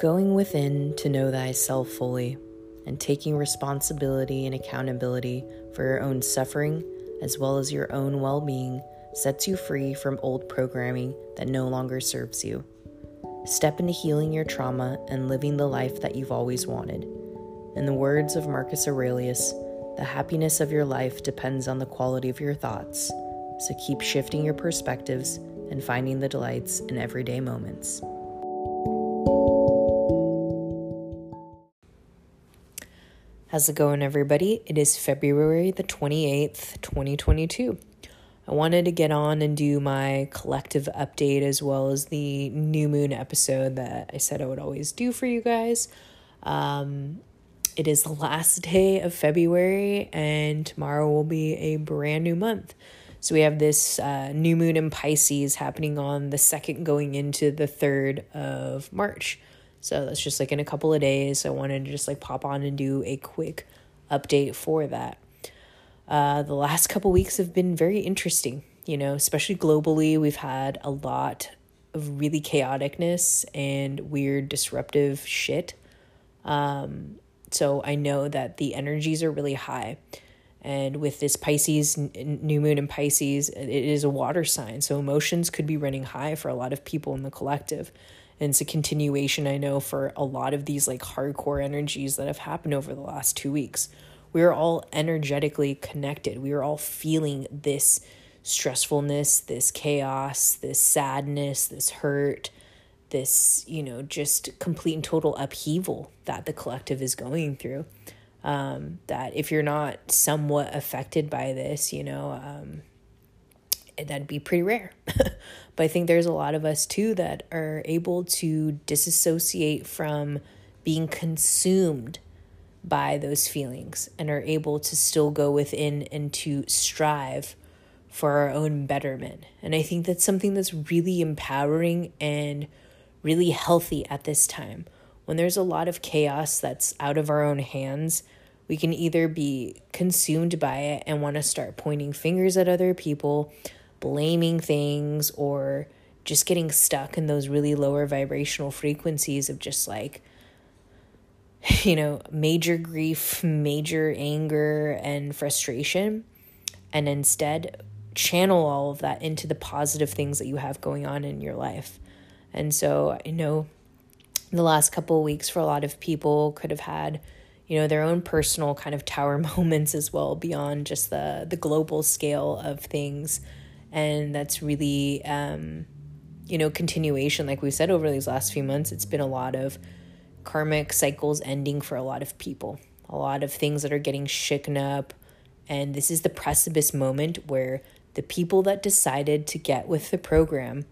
Going within to know thyself fully and taking responsibility and accountability for your own suffering as well as your own well being sets you free from old programming that no longer serves you. Step into healing your trauma and living the life that you've always wanted. In the words of Marcus Aurelius, the happiness of your life depends on the quality of your thoughts, so keep shifting your perspectives and finding the delights in everyday moments. How's it going, everybody? It is February the 28th, 2022. I wanted to get on and do my collective update as well as the new moon episode that I said I would always do for you guys. Um, it is the last day of February, and tomorrow will be a brand new month. So we have this uh, new moon in Pisces happening on the second, going into the third of March. So that's just like in a couple of days. I wanted to just like pop on and do a quick update for that. Uh, the last couple weeks have been very interesting, you know, especially globally. We've had a lot of really chaoticness and weird disruptive shit. Um, so I know that the energies are really high. And with this Pisces, new moon in Pisces, it is a water sign. So emotions could be running high for a lot of people in the collective. And it's a continuation, I know, for a lot of these like hardcore energies that have happened over the last two weeks. We are all energetically connected. We are all feeling this stressfulness, this chaos, this sadness, this hurt, this, you know, just complete and total upheaval that the collective is going through. Um, that if you're not somewhat affected by this, you know, um, that'd be pretty rare. but I think there's a lot of us too that are able to disassociate from being consumed by those feelings and are able to still go within and to strive for our own betterment. And I think that's something that's really empowering and really healthy at this time. When there's a lot of chaos that's out of our own hands, we can either be consumed by it and want to start pointing fingers at other people, blaming things, or just getting stuck in those really lower vibrational frequencies of just like, you know, major grief, major anger, and frustration. And instead, channel all of that into the positive things that you have going on in your life. And so I know the last couple of weeks for a lot of people could have had, you know, their own personal kind of tower moments as well beyond just the the global scale of things. And that's really um, you know, continuation, like we've said over these last few months, it's been a lot of karmic cycles ending for a lot of people. A lot of things that are getting shaken up. And this is the precipice moment where the people that decided to get with the program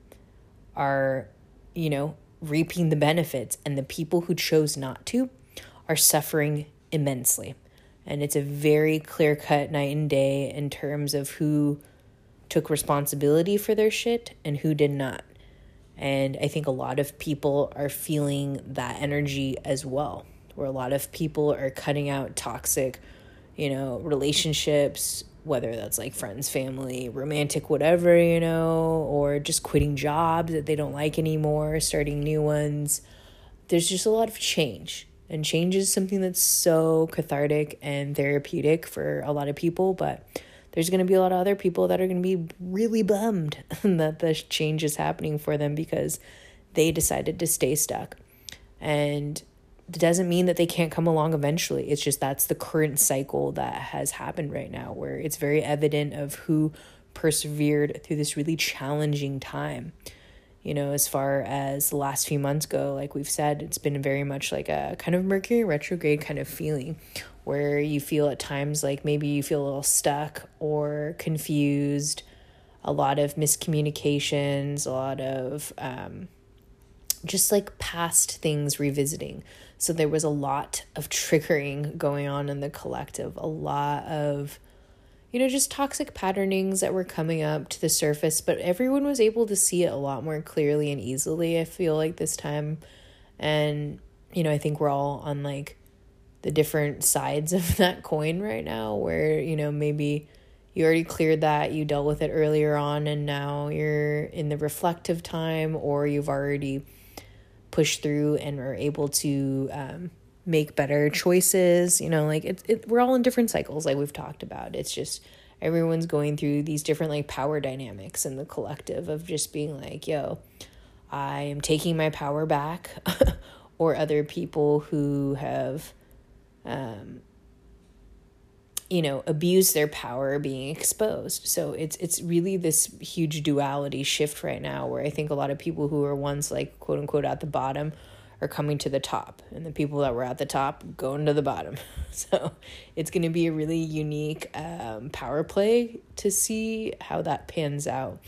are you know, reaping the benefits, and the people who chose not to are suffering immensely. And it's a very clear cut night and day in terms of who took responsibility for their shit and who did not. And I think a lot of people are feeling that energy as well, where a lot of people are cutting out toxic, you know, relationships, whether that's like friends, family, romantic, whatever, you know, or just quitting jobs that they don't like anymore, starting new ones. There's just a lot of change. And change is something that's so cathartic and therapeutic for a lot of people, but there's going to be a lot of other people that are going to be really bummed that the change is happening for them because they decided to stay stuck. And it doesn't mean that they can't come along eventually. It's just that's the current cycle that has happened right now, where it's very evident of who persevered through this really challenging time. You know, as far as the last few months go, like we've said, it's been very much like a kind of Mercury retrograde kind of feeling where you feel at times like maybe you feel a little stuck or confused, a lot of miscommunications, a lot of um, just like past things revisiting. So there was a lot of triggering going on in the collective, a lot of, you know, just toxic patternings that were coming up to the surface, but everyone was able to see it a lot more clearly and easily, I feel like this time. And, you know, I think we're all on like the different sides of that coin right now, where, you know, maybe you already cleared that, you dealt with it earlier on, and now you're in the reflective time, or you've already pushed through and are able to um, make better choices. You know, like it, it, we're all in different cycles, like we've talked about. It's just everyone's going through these different like power dynamics in the collective of just being like, yo, I am taking my power back, or other people who have, um, you know, abuse their power being exposed. So it's it's really this huge duality shift right now, where I think a lot of people who are once like quote unquote at the bottom are coming to the top and the people that were at the top going to the bottom. So it's going to be a really unique um, power play to see how that pans out.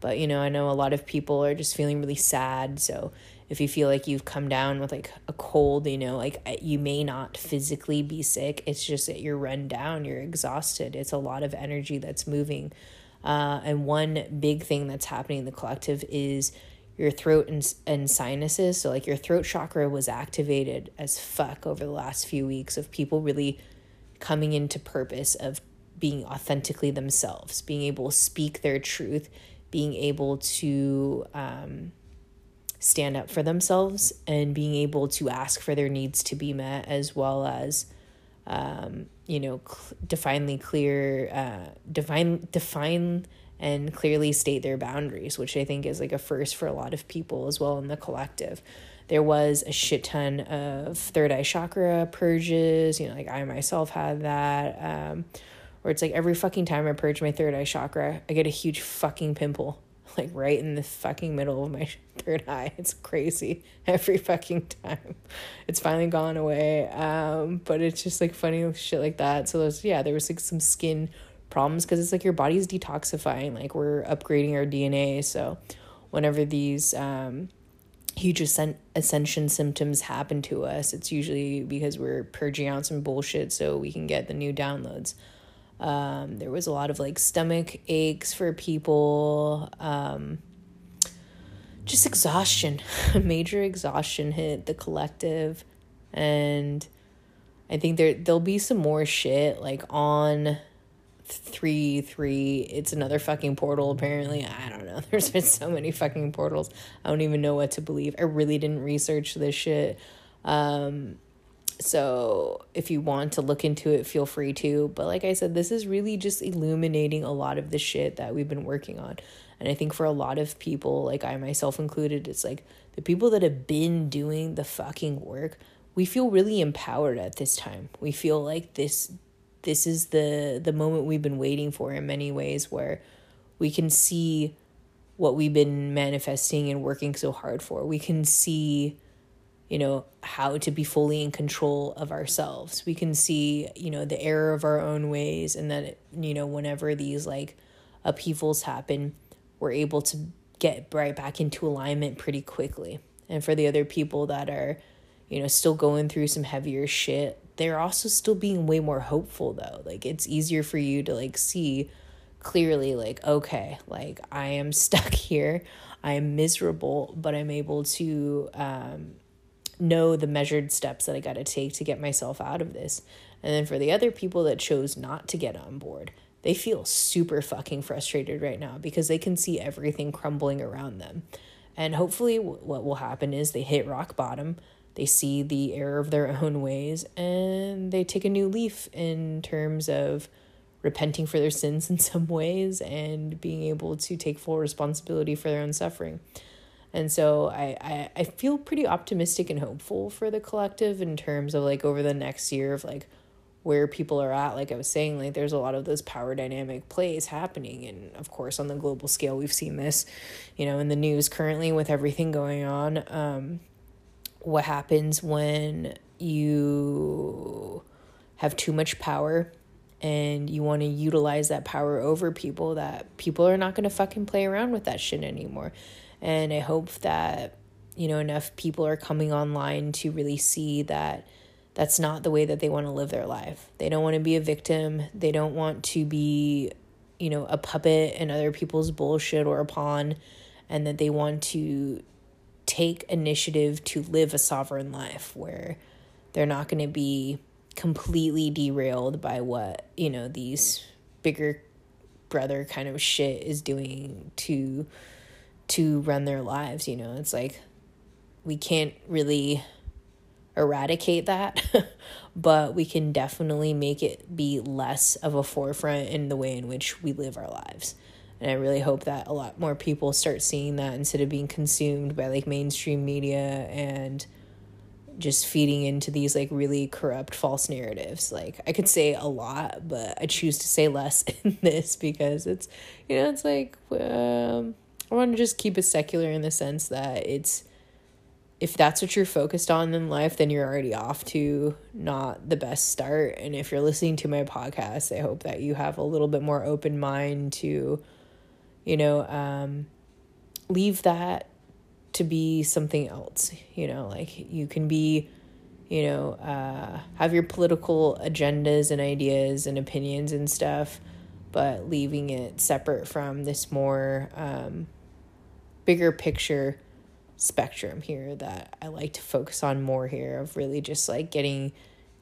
But you know i know a lot of people are just feeling really sad so if you feel like you've come down with like a cold you know like you may not physically be sick it's just that you're run down you're exhausted it's a lot of energy that's moving. Uh, and one big thing that's happening in the collective is your throat and, and sinuses. So, like, your throat chakra was activated as fuck over the last few weeks of people really coming into purpose of being authentically themselves, being able to speak their truth, being able to um, stand up for themselves, and being able to ask for their needs to be met, as well as, um, you know, cl- divinely clear, uh, define, define and clearly state their boundaries, which I think is like a first for a lot of people as well in the collective. There was a shit ton of third eye chakra purges, you know, like I myself had that. Um, where it's like every fucking time I purge my third eye chakra, I get a huge fucking pimple, like right in the fucking middle of my third eye. It's crazy every fucking time. It's finally gone away. Um, but it's just like funny shit like that. So there's yeah, there was like some skin problems because it's like your body's detoxifying like we're upgrading our dna so whenever these um, huge ascent- ascension symptoms happen to us it's usually because we're purging out some bullshit so we can get the new downloads. Um, there was a lot of like stomach aches for people um, just exhaustion major exhaustion hit the collective and i think there there'll be some more shit like on three three. It's another fucking portal apparently. I don't know. There's been so many fucking portals. I don't even know what to believe. I really didn't research this shit. Um so if you want to look into it feel free to. But like i said this is really just illuminating a lot of the shit that we've been working on. And i think for a lot of people like i myself included it's like the people that have been doing the fucking work we feel really empowered at this time. We feel like this this is the the moment we've been waiting for in many ways where we can see what we've been manifesting and working so hard for. We can see you know how to be fully in control of ourselves. We can see, you know, the error of our own ways and that you know whenever these like upheavals happen, we're able to get right back into alignment pretty quickly. And for the other people that are, you know, still going through some heavier shit, they're also still being way more hopeful though. Like it's easier for you to like see clearly like okay, like I am stuck here. I am miserable, but I'm able to um know the measured steps that I got to take to get myself out of this. And then for the other people that chose not to get on board, they feel super fucking frustrated right now because they can see everything crumbling around them. And hopefully, what will happen is they hit rock bottom they see the error of their own ways and they take a new leaf in terms of repenting for their sins in some ways and being able to take full responsibility for their own suffering. And so I, I, I feel pretty optimistic and hopeful for the collective in terms of like over the next year of like where people are at. Like I was saying, like there's a lot of those power dynamic plays happening. And of course, on the global scale, we've seen this, you know, in the news currently with everything going on. Um, what happens when you have too much power and you want to utilize that power over people that people are not going to fucking play around with that shit anymore. And i hope that you know enough people are coming online to really see that that's not the way that they want to live their life. They don't want to be a victim. They don't want to be you know a puppet in other people's bullshit or a pawn and that they want to take initiative to live a sovereign life where they're not going to be completely derailed by what, you know, these bigger brother kind of shit is doing to to run their lives, you know. It's like we can't really eradicate that, but we can definitely make it be less of a forefront in the way in which we live our lives. And I really hope that a lot more people start seeing that instead of being consumed by like mainstream media and just feeding into these like really corrupt false narratives. Like I could say a lot, but I choose to say less in this because it's you know, it's like um I want to just keep it secular in the sense that it's if that's what you're focused on in life, then you're already off to not the best start. And if you're listening to my podcast, I hope that you have a little bit more open mind to, you know, um, leave that to be something else. You know, like you can be, you know, uh, have your political agendas and ideas and opinions and stuff, but leaving it separate from this more um, bigger picture spectrum here that I like to focus on more here of really just like getting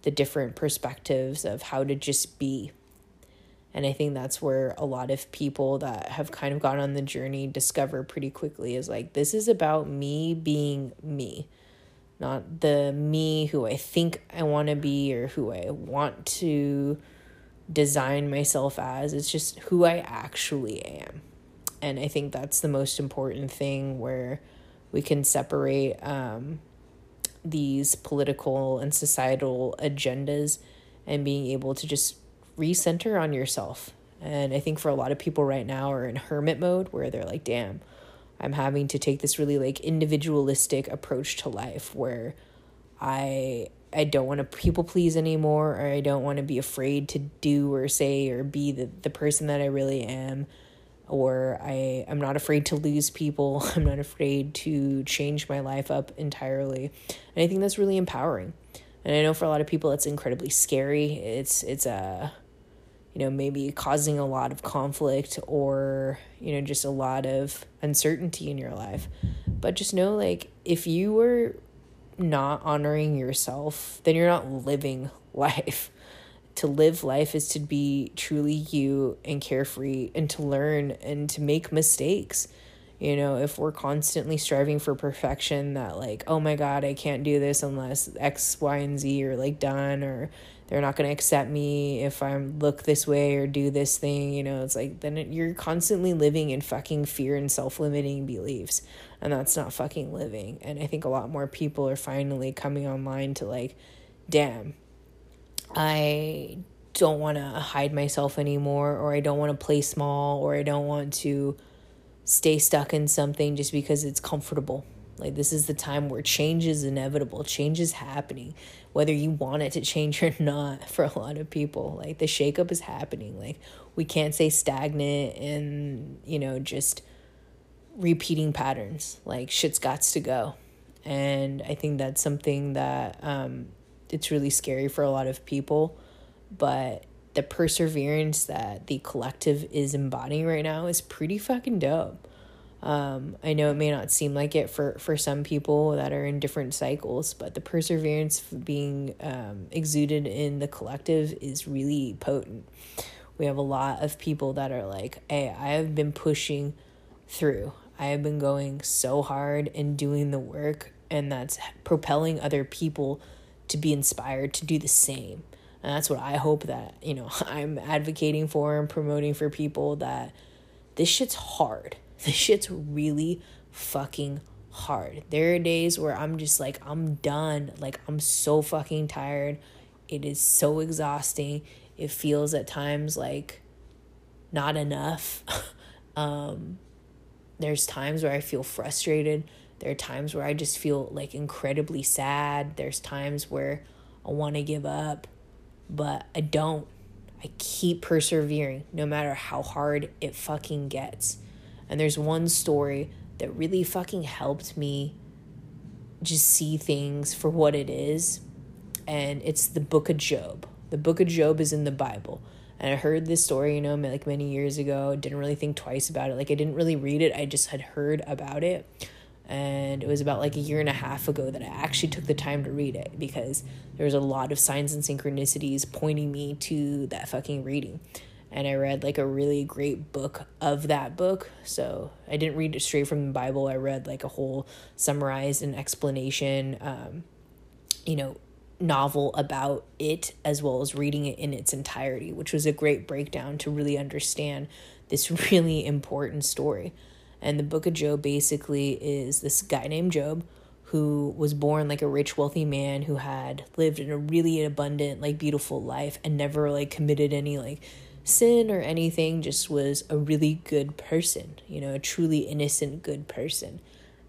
the different perspectives of how to just be. And I think that's where a lot of people that have kind of gone on the journey discover pretty quickly is like, this is about me being me, not the me who I think I want to be or who I want to design myself as. It's just who I actually am. And I think that's the most important thing where we can separate um, these political and societal agendas and being able to just recenter on yourself. And I think for a lot of people right now are in hermit mode where they're like, damn, I'm having to take this really like individualistic approach to life where I I don't want to people please anymore or I don't want to be afraid to do or say or be the, the person that I really am or I I'm not afraid to lose people. I'm not afraid to change my life up entirely. And I think that's really empowering. And I know for a lot of people it's incredibly scary. It's it's a uh, you know, maybe causing a lot of conflict or, you know, just a lot of uncertainty in your life. But just know like if you were not honoring yourself, then you're not living life to live life is to be truly you and carefree and to learn and to make mistakes. You know, if we're constantly striving for perfection, that like, oh my God, I can't do this unless X, Y, and Z are like done, or they're not going to accept me if I look this way or do this thing, you know, it's like then you're constantly living in fucking fear and self limiting beliefs. And that's not fucking living. And I think a lot more people are finally coming online to like, damn, I don't want to hide myself anymore, or I don't want to play small, or I don't want to stay stuck in something just because it's comfortable. Like, this is the time where change is inevitable, change is happening, whether you want it to change or not, for a lot of people. Like, the shakeup is happening. Like, we can't stay stagnant and, you know, just repeating patterns. Like, shit's got to go. And I think that's something that um, it's really scary for a lot of people, but the perseverance that the collective is embodying right now is pretty fucking dope. Um, I know it may not seem like it for, for some people that are in different cycles, but the perseverance being um, exuded in the collective is really potent. We have a lot of people that are like, hey, I have been pushing through. I have been going so hard and doing the work, and that's propelling other people to be inspired to do the same. And that's what I hope that, you know, I'm advocating for and promoting for people that this shit's hard. This shit's really fucking hard. There are days where I'm just like, I'm done. Like, I'm so fucking tired. It is so exhausting. It feels at times like not enough. um, there's times where I feel frustrated. There are times where I just feel like incredibly sad. There's times where I want to give up, but I don't. I keep persevering no matter how hard it fucking gets. And there's one story that really fucking helped me just see things for what it is. And it's the book of Job. The book of Job is in the Bible. And I heard this story, you know, like many years ago. Didn't really think twice about it. Like I didn't really read it. I just had heard about it and it was about like a year and a half ago that I actually took the time to read it because there was a lot of signs and synchronicities pointing me to that fucking reading. And I read like a really great book of that book. So I didn't read it straight from the Bible. I read like a whole summarized and explanation, um, you know, novel about it as well as reading it in its entirety, which was a great breakdown to really understand this really important story. And the book of Job basically is this guy named Job who was born like a rich wealthy man who had lived in a really abundant like beautiful life and never like committed any like sin or anything, just was a really good person, you know, a truly innocent, good person.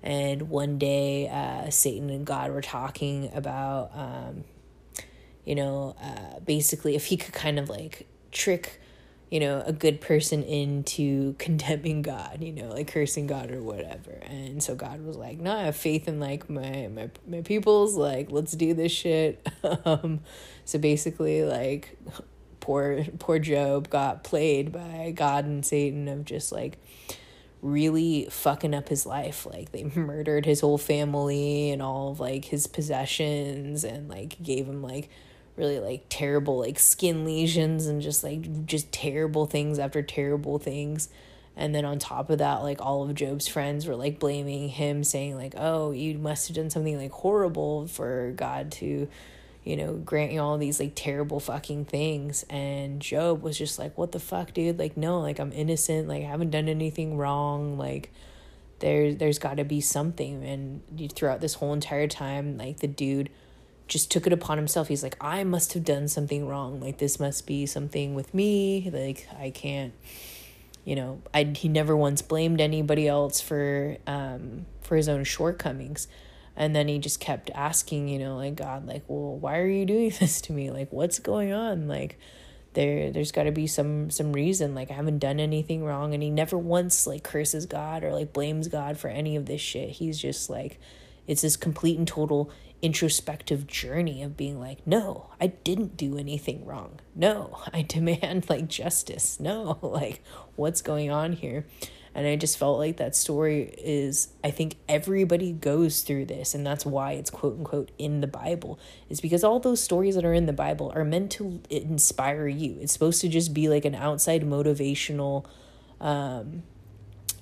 And one day, uh, Satan and God were talking about, um, you know, uh, basically if he could kind of like trick, you know, a good person into condemning God, you know, like cursing God or whatever. And so God was like, no, I have faith in like my, my, my peoples, like, let's do this shit. um, so basically like poor poor Job got played by God and Satan of just like really fucking up his life. Like they murdered his whole family and all of like his possessions and like gave him like really like terrible like skin lesions and just like just terrible things after terrible things. And then on top of that, like all of Job's friends were like blaming him, saying, like, oh, you must have done something like horrible for God to you know, granting all these like terrible fucking things. And Job was just like, what the fuck, dude? Like, no, like I'm innocent. Like I haven't done anything wrong. Like there, there's got to be something. And throughout this whole entire time, like the dude just took it upon himself. He's like, I must have done something wrong. Like this must be something with me. Like I can't, you know, I he never once blamed anybody else for um for his own shortcomings and then he just kept asking you know like god like well why are you doing this to me? Like what's going on? Like there there's got to be some some reason. Like i haven't done anything wrong. And he never once like curses god or like blames god for any of this shit. He's just like it's this complete and total introspective journey of being like no i didn't do anything wrong. No i demand like justice. No like what's going on here and I just felt like that story is, I think everybody goes through this. And that's why it's quote unquote in the Bible, is because all those stories that are in the Bible are meant to inspire you. It's supposed to just be like an outside motivational, um,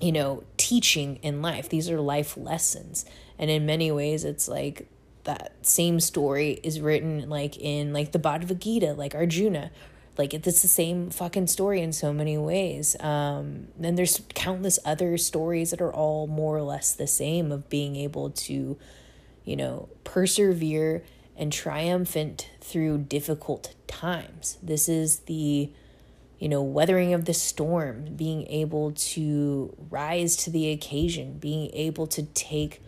you know, teaching in life. These are life lessons. And in many ways, it's like that same story is written like in like the Bhagavad Gita, like Arjuna, like it's the same fucking story in so many ways. Um and there's countless other stories that are all more or less the same of being able to you know persevere and triumphant through difficult times. This is the you know weathering of the storm being able to rise to the occasion being able to take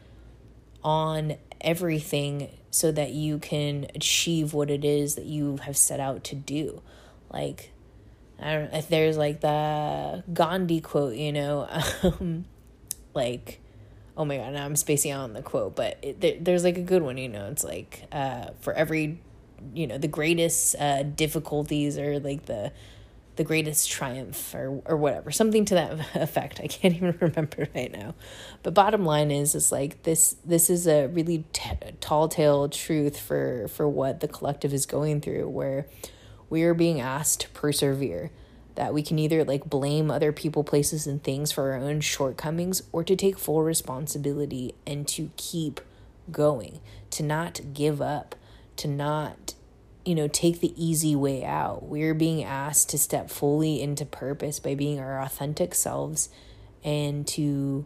on everything so that you can achieve what it is that you have set out to do like I don't if there's like the Gandhi quote, you know, um, like oh my god, now I'm spacing out on the quote, but it, there, there's like a good one, you know. It's like uh, for every, you know, the greatest uh, difficulties or like the the greatest triumph or or whatever, something to that effect. I can't even remember right now. But bottom line is, is like this. This is a really t- tall tale truth for for what the collective is going through, where we are being asked to persevere. That we can either like blame other people, places, and things for our own shortcomings or to take full responsibility and to keep going, to not give up, to not, you know, take the easy way out. We're being asked to step fully into purpose by being our authentic selves and to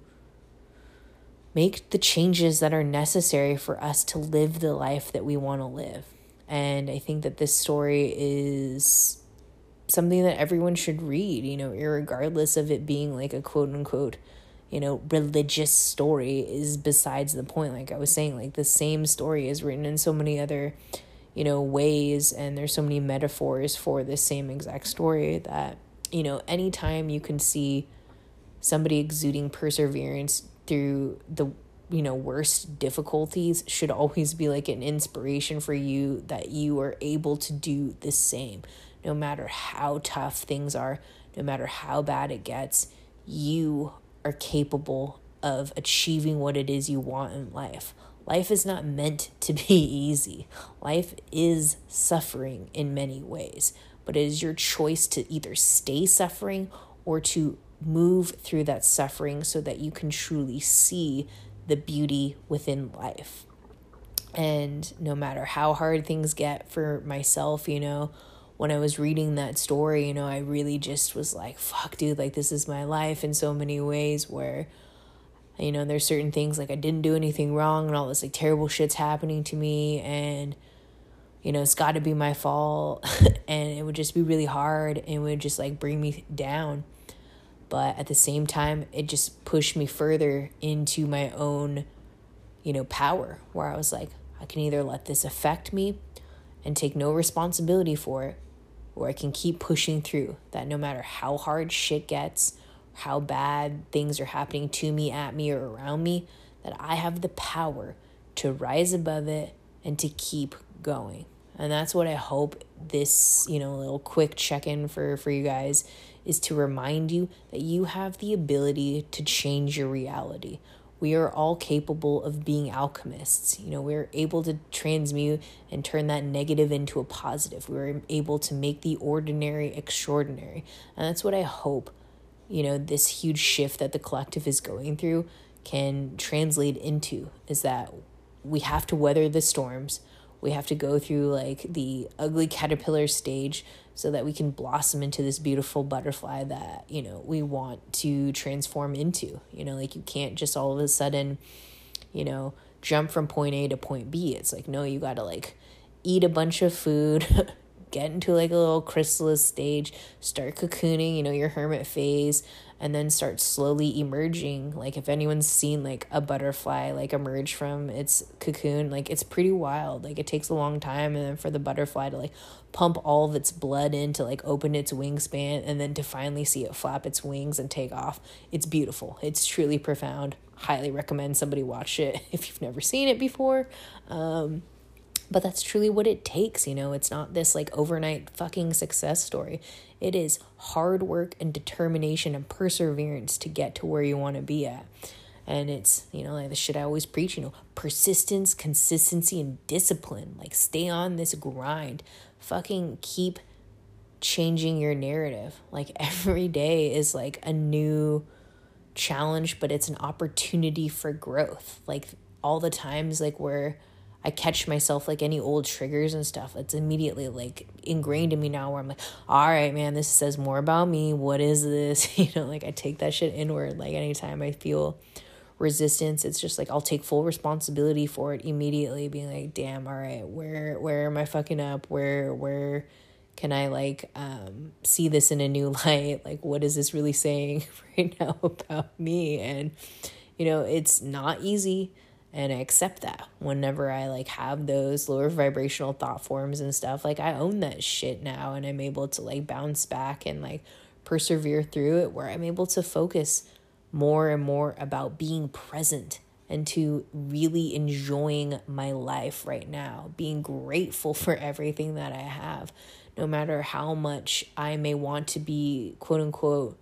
make the changes that are necessary for us to live the life that we want to live. And I think that this story is something that everyone should read, you know, regardless of it being like a quote unquote, you know, religious story is besides the point. Like I was saying, like the same story is written in so many other, you know, ways and there's so many metaphors for the same exact story that, you know, anytime you can see somebody exuding perseverance through the you know worst difficulties should always be like an inspiration for you that you are able to do the same. No matter how tough things are no matter how bad it gets you are capable of achieving what it is you want in life. Life is not meant to be easy. Life is suffering in many ways but it is your choice to either stay suffering or to move through that suffering so that you can truly see the beauty within life. And no matter how hard things get for myself, you know, when I was reading that story, you know, I really just was like, fuck, dude, like this is my life in so many ways where, you know, there's certain things like I didn't do anything wrong and all this like terrible shit's happening to me and, you know, it's got to be my fault and it would just be really hard and would just like bring me down. But at the same time, it just pushed me further into my own, you know, power where I was like, I can either let this affect me and take no responsibility for it, or I can keep pushing through that no matter how hard shit gets, how bad things are happening to me, at me, or around me, that I have the power to rise above it and to keep going. And that's what I hope this, you know, little quick check-in for for you guys is to remind you that you have the ability to change your reality. We are all capable of being alchemists. You know, we're able to transmute and turn that negative into a positive. We're able to make the ordinary extraordinary. And that's what I hope, you know, this huge shift that the collective is going through can translate into is that we have to weather the storms. We have to go through like the ugly caterpillar stage so that we can blossom into this beautiful butterfly that you know we want to transform into. You know like you can't just all of a sudden you know jump from point a to point b. It's like no you got to like eat a bunch of food get into like a little chrysalis stage start cocooning you know your hermit phase and then start slowly emerging. Like if anyone's seen like a butterfly like emerge from its cocoon like it's pretty wild. Like it takes a long time and then for the butterfly to like pump all of its blood in to like open its wingspan and then to finally see it flap its wings and take off it's beautiful. It's truly profound. Highly recommend somebody watch it if you've never seen it before. Um but that's truly what it takes, you know. It's not this like overnight fucking success story. It is hard work and determination and perseverance to get to where you want to be at. And it's, you know, like the shit I always preach, you know, persistence, consistency, and discipline. Like, stay on this grind. Fucking keep changing your narrative. Like, every day is like a new challenge, but it's an opportunity for growth. Like, all the times, like, where I catch myself like any old triggers and stuff. It's immediately like ingrained in me now where I'm like, all right, man, this says more about me. What is this? You know, like I take that shit inward. Like anytime I feel resistance, it's just like I'll take full responsibility for it immediately, being like, damn, all right, where where am I fucking up? Where where can I like um see this in a new light? Like what is this really saying right now about me? And you know, it's not easy and I accept that whenever I like have those lower vibrational thought forms and stuff. Like I own that shit now and I'm able to like bounce back and like persevere through it where I'm able to focus more and more about being present and to really enjoying my life right now, being grateful for everything that I have, no matter how much I may want to be quote unquote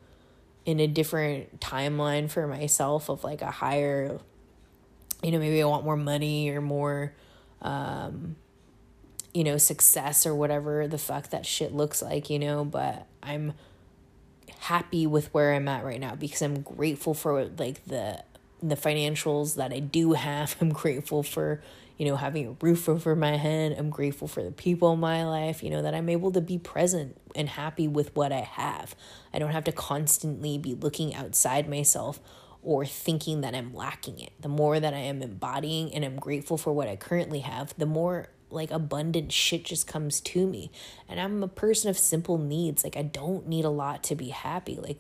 in a different timeline for myself of like a higher you know, maybe I want more money or more, um, you know, success or whatever the fuck that shit looks like, you know, but I'm happy with where I'm at right now because I'm grateful for like the the financials that I do have. I'm grateful for, you know, having a roof over my head. I'm grateful for the people in my life, you know, that I'm able to be present and happy with what I have. I don't have to constantly be looking outside myself or thinking that I'm lacking it. The more that I am embodying and I'm grateful for what I currently have, the more like abundant shit just comes to me. And I'm a person of simple needs. Like I don't need a lot to be happy. Like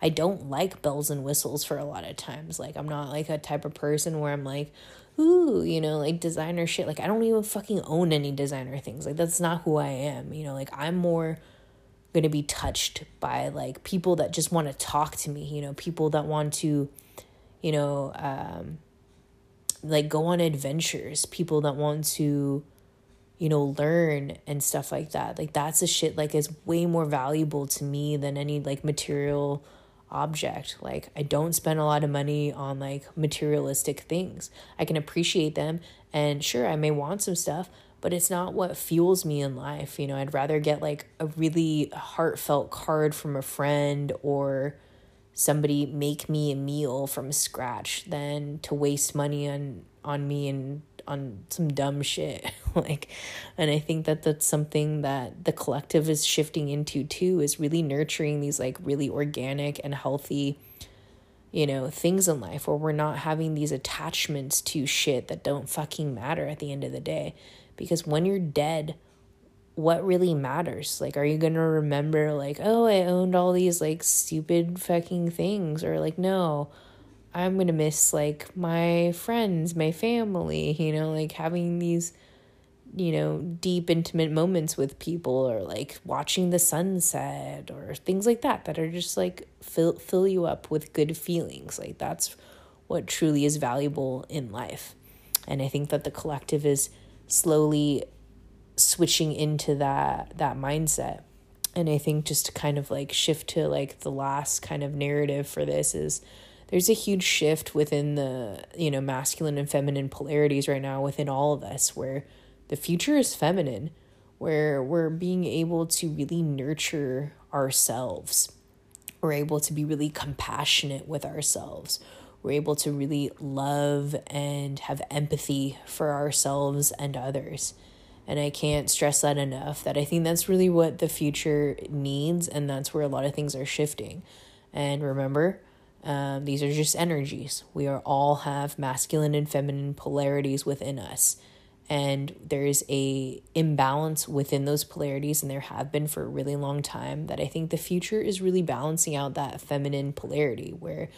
I don't like bells and whistles for a lot of times. Like I'm not like a type of person where I'm like, ooh, you know, like designer shit. Like I don't even fucking own any designer things. Like that's not who I am. You know, like I'm more going to be touched by like people that just want to talk to me, you know, people that want to you know, um, like go on adventures, people that want to, you know, learn and stuff like that. Like that's a shit like is way more valuable to me than any like material object. Like I don't spend a lot of money on like materialistic things. I can appreciate them and sure I may want some stuff, but it's not what fuels me in life. You know, I'd rather get like a really heartfelt card from a friend or somebody make me a meal from scratch than to waste money on on me and on some dumb shit. Like and i think that that's something that the collective is shifting into too is really nurturing these like really organic and healthy you know things in life where we're not having these attachments to shit that don't fucking matter at the end of the day. Because when you're dead what really matters? Like are you going to remember like oh i owned all these like stupid fucking things or like no i'm going to miss like my friends my family you know like having these you know deep intimate moments with people or like watching the sunset or things like that that are just like fill fill you up with good feelings. Like that's what truly is valuable in life. And i think that the collective is slowly switching into that that mindset. And i think just to kind of like shift to like the last kind of narrative for this is there's a huge shift within the you know masculine and feminine polarities right now within all of us where the future is feminine where we're being able to really nurture ourselves. We're able to be really compassionate with ourselves. We're able to really love and have empathy for ourselves and others and I can't stress that enough that I think that's really what the future needs, and that's where a lot of things are shifting. And remember, um, these are just energies. We are all have masculine and feminine polarities within us. And there is a imbalance within those polarities, and there have been for a really long time. That I think the future is really balancing out that feminine polarity, where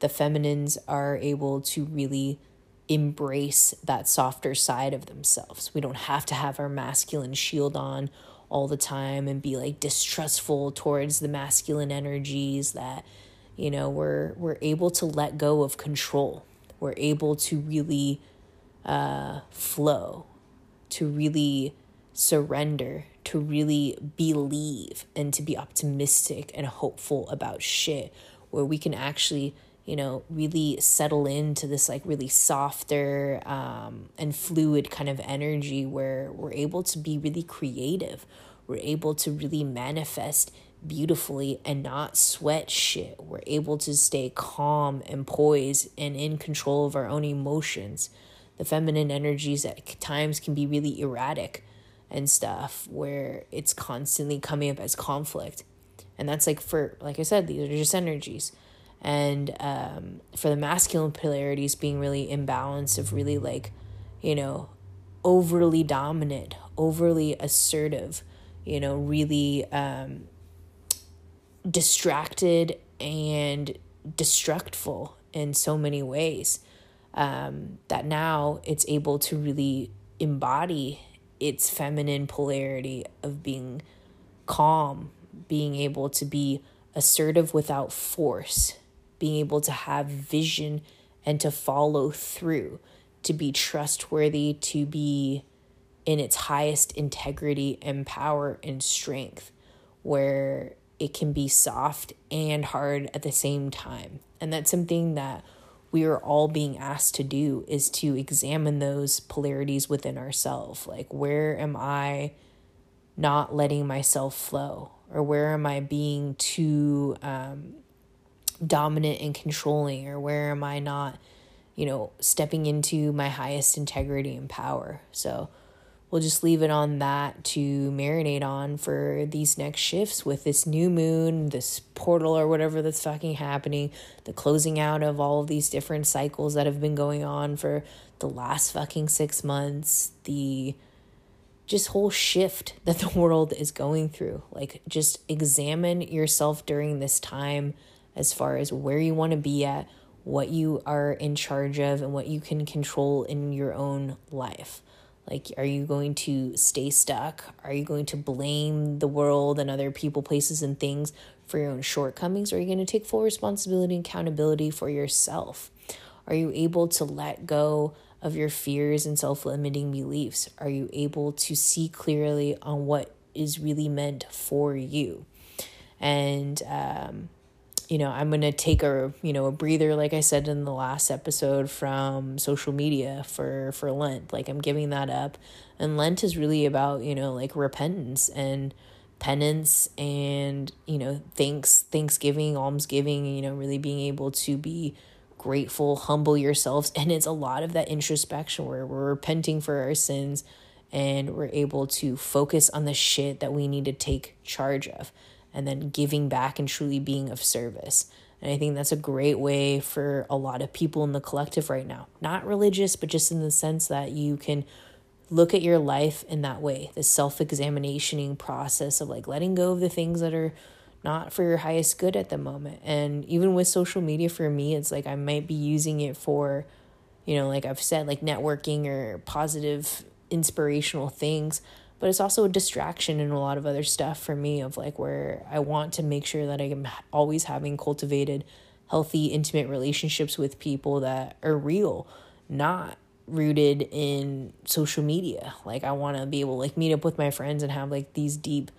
the feminines are able to really embrace that softer side of themselves. We don't have to have our masculine shield on all the time and be like distrustful towards the masculine energies that you know we're we're able to let go of control. We're able to really uh flow, to really surrender, to really believe and to be optimistic and hopeful about shit where we can actually you know, really settle into this like really softer um, and fluid kind of energy where we're able to be really creative. We're able to really manifest beautifully and not sweat shit. We're able to stay calm and poised and in control of our own emotions. The feminine energies at times can be really erratic and stuff where it's constantly coming up as conflict. And that's like for, like I said, these are just energies and um, for the masculine polarities being really imbalanced of really like you know overly dominant overly assertive you know really um, distracted and destructful in so many ways um, that now it's able to really embody its feminine polarity of being calm being able to be assertive without force being able to have vision and to follow through, to be trustworthy, to be in its highest integrity and power and strength, where it can be soft and hard at the same time. And that's something that we are all being asked to do is to examine those polarities within ourselves. Like, where am I not letting myself flow? Or where am I being too um, dominant and controlling or where am I not, you know, stepping into my highest integrity and power. So we'll just leave it on that to marinate on for these next shifts with this new moon, this portal or whatever that's fucking happening, the closing out of all of these different cycles that have been going on for the last fucking 6 months, the just whole shift that the world is going through. Like just examine yourself during this time as far as where you want to be at, what you are in charge of, and what you can control in your own life. Like, are you going to stay stuck? Are you going to blame the world and other people, places, and things for your own shortcomings? Or are you going to take full responsibility and accountability for yourself? Are you able to let go of your fears and self limiting beliefs? Are you able to see clearly on what is really meant for you? And um, you know, I'm going to take a, you know, a breather like I said in the last episode from social media for for Lent. Like I'm giving that up. And Lent is really about, you know, like repentance and penance and, you know, thanks thanksgiving, almsgiving, you know, really being able to be grateful, humble yourselves, and it's a lot of that introspection where we're repenting for our sins and we're able to focus on the shit that we need to take charge of and then giving back and truly being of service. And I think that's a great way for a lot of people in the collective right now. Not religious, but just in the sense that you can look at your life in that way the self examinationing process of like letting go of the things that are not for your highest good at the moment. And even with social media, for me, it's like I might be using it for, you know, like I've said, like networking or positive inspirational things but it's also a distraction and a lot of other stuff for me of like where I want to make sure that I am always having cultivated healthy intimate relationships with people that are real not rooted in social media. Like I want to be able to like meet up with my friends and have like these deep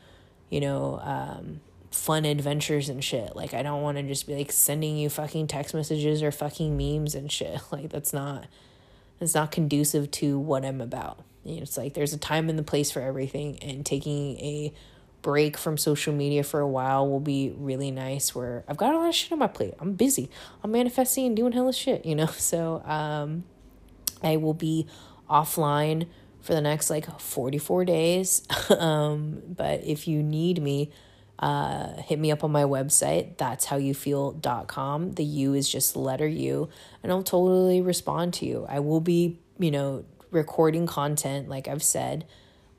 you know um fun adventures and shit. Like I don't want to just be like sending you fucking text messages or fucking memes and shit. Like that's not it's not conducive to what I'm about you know, it's like there's a time and the place for everything, and taking a break from social media for a while will be really nice. Where I've got a lot of shit on my plate. I'm busy. I'm manifesting and doing hella shit, you know. So um, I will be offline for the next like 44 days. um, but if you need me, uh, hit me up on my website. That's how you feel.com. The U is just letter U, and I'll totally respond to you. I will be, you know, recording content, like I've said,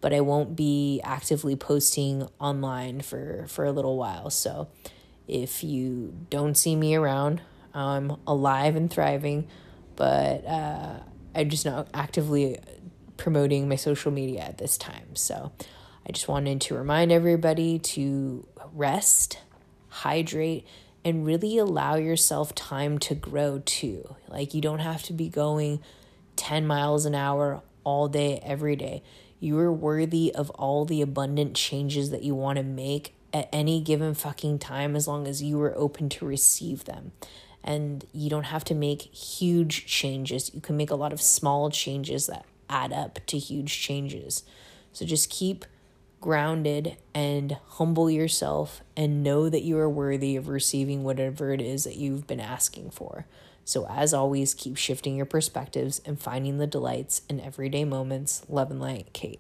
but I won't be actively posting online for, for a little while. So if you don't see me around, I'm alive and thriving, but uh, I'm just not actively promoting my social media at this time. So I just wanted to remind everybody to rest, hydrate, and really allow yourself time to grow too. Like you don't have to be going 10 miles an hour all day, every day. You are worthy of all the abundant changes that you want to make at any given fucking time as long as you are open to receive them. And you don't have to make huge changes. You can make a lot of small changes that add up to huge changes. So just keep grounded and humble yourself and know that you are worthy of receiving whatever it is that you've been asking for. So, as always, keep shifting your perspectives and finding the delights in everyday moments. Love and light, Kate.